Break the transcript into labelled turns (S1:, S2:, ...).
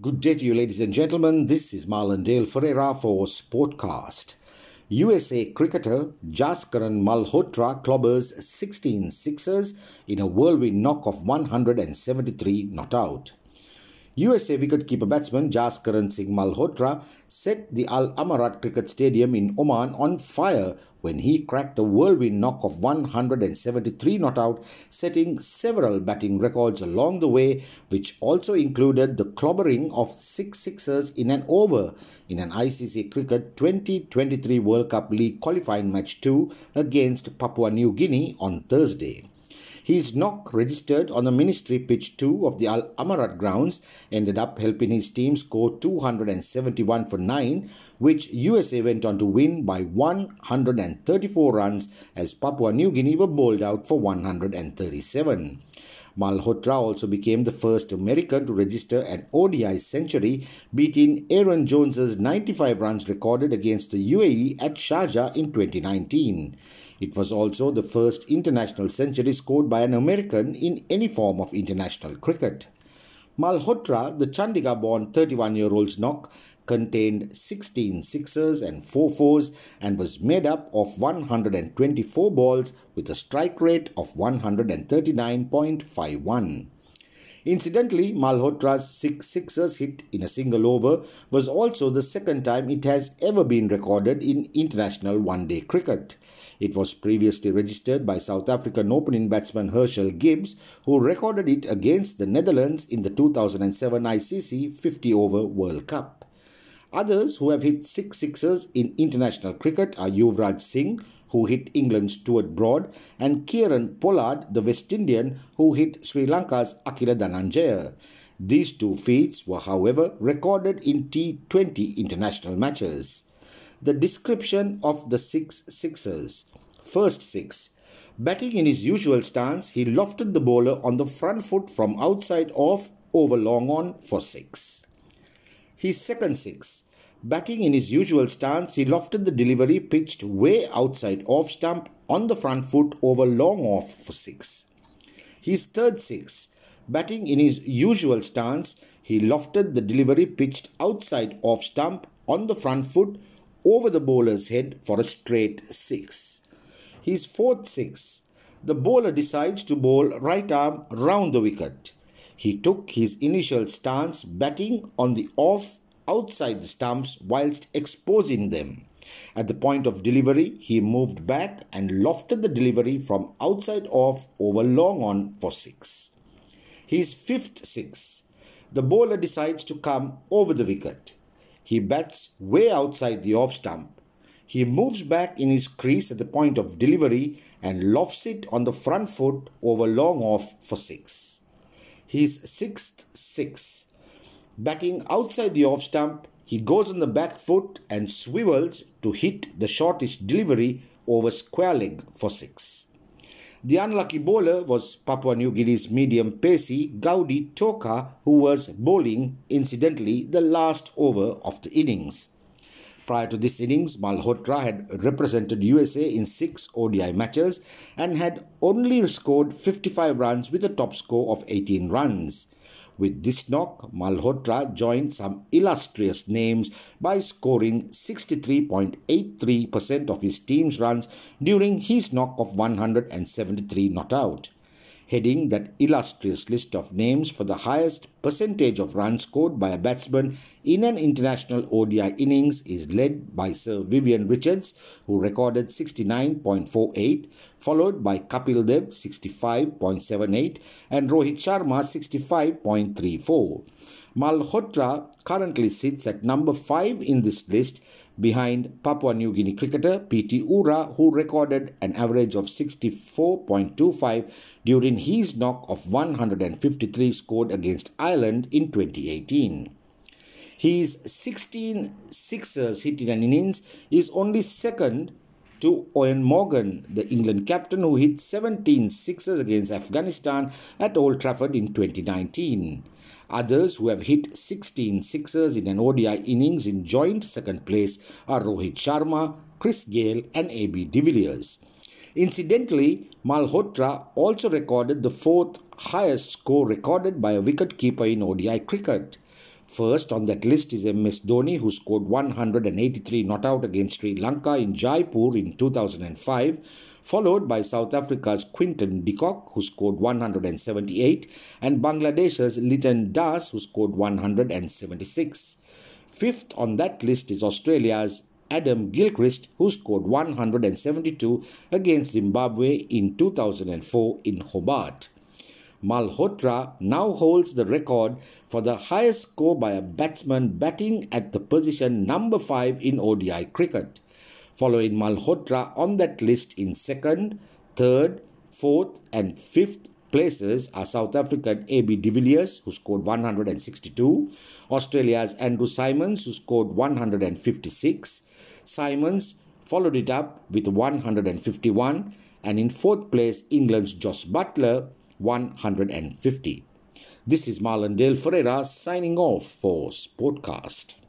S1: Good day to you, ladies and gentlemen. This is Marlon Dale Ferreira for Sportcast. USA cricketer Jaskaran Malhotra clobbers 16 sixers in a whirlwind knock of 173 not out. USA wicketkeeper batsman Jaskaran Singh Malhotra set the Al Amarat Cricket Stadium in Oman on fire when he cracked a whirlwind knock of 173 not out, setting several batting records along the way, which also included the clobbering of six sixers in an over in an ICC Cricket 2023 World Cup League qualifying match 2 against Papua New Guinea on Thursday. His knock registered on the Ministry pitch 2 of the Al Amarat grounds ended up helping his team score 271 for 9, which USA went on to win by 134 runs as Papua New Guinea were bowled out for 137. Malhotra also became the first American to register an ODI century, beating Aaron Jones's 95 runs recorded against the UAE at Sharjah in 2019. It was also the first international century scored by an American in any form of international cricket. Malhotra, the Chandigarh born 31 year old's knock, contained 16 sixes and 4 fours and was made up of 124 balls with a strike rate of 139.51. Incidentally, Malhotra's six sixers hit in a single over was also the second time it has ever been recorded in international one day cricket. It was previously registered by South African opening batsman Herschelle Gibbs, who recorded it against the Netherlands in the 2007 ICC 50 over World Cup. Others who have hit six sixers in international cricket are Yuvraj Singh, who hit England's Stuart Broad, and Kieron Pollard, the West Indian, who hit Sri Lanka's Akila Dhananjaya. These two feats were, however, recorded in T20 international matches the description of the six sixers. First six. Batting in his usual stance, he lofted the bowler on the front foot from outside off over long on for six. His second six. Batting in his usual stance, he lofted the delivery pitched way outside off stump on the front foot over long off for six. His third six. Batting in his usual stance, he lofted the delivery pitched outside off stump on the front foot over the bowler's head for a straight six. His fourth six. The bowler decides to bowl right arm round the wicket. He took his initial stance batting on the off outside the stumps whilst exposing them. At the point of delivery, he moved back and lofted the delivery from outside off over long on for six. His fifth six. The bowler decides to come over the wicket. He bats way outside the off stump. He moves back in his crease at the point of delivery and lofts it on the front foot over long off for six. His sixth six. Batting outside the off stump, he goes on the back foot and swivels to hit the shortest delivery over square leg for six. The unlucky bowler was Papua New Guinea's medium pacey Gaudi Toka, who was bowling, incidentally, the last over of the innings. Prior to this innings, Malhotra had represented USA in six ODI matches and had only scored 55 runs with a top score of 18 runs. With this knock, Malhotra joined some illustrious names by scoring 63.83% of his team's runs during his knock of 173 not out heading that illustrious list of names for the highest percentage of runs scored by a batsman in an international ODI innings is led by Sir Vivian Richards, who recorded 69.48, followed by Kapil Dev 65.78 and Rohit Sharma 65.34. Malhotra currently sits at number 5 in this list behind Papua New Guinea cricketer P.T. Ura, who recorded an average of 64.25 during his knock of 153 scored against Ireland in 2018. His 16 sixers hit in an innings is only second to Eoin Morgan, the England captain who hit 17 sixes against Afghanistan at Old Trafford in 2019. Others who have hit 16 sixes in an ODI innings in joint second place are Rohit Sharma, Chris Gayle, and AB de Villiers. Incidentally, Malhotra also recorded the fourth highest score recorded by a wicket-keeper in ODI cricket. First on that list is MS Dhoni, who scored 183 not out against Sri Lanka in Jaipur in 2005, followed by South Africa's Quinton de Kock, who scored 178, and Bangladesh's Liton Das, who scored 176. Fifth on that list is Australia's Adam Gilchrist, who scored 172 against Zimbabwe in 2004 in Hobart. Malhotra now holds the record for the highest score by a batsman batting at the position number 5 in ODI cricket. Following Malhotra on that list in second, third, fourth, and fifth places are South African AB de Villiers, who scored 162, Australia's Andrew Symonds, who scored 156. Symonds followed it up with 151, and in fourth place, England's Jos Buttler 150. This is Marlon Dale Ferreira signing off for Sportcast.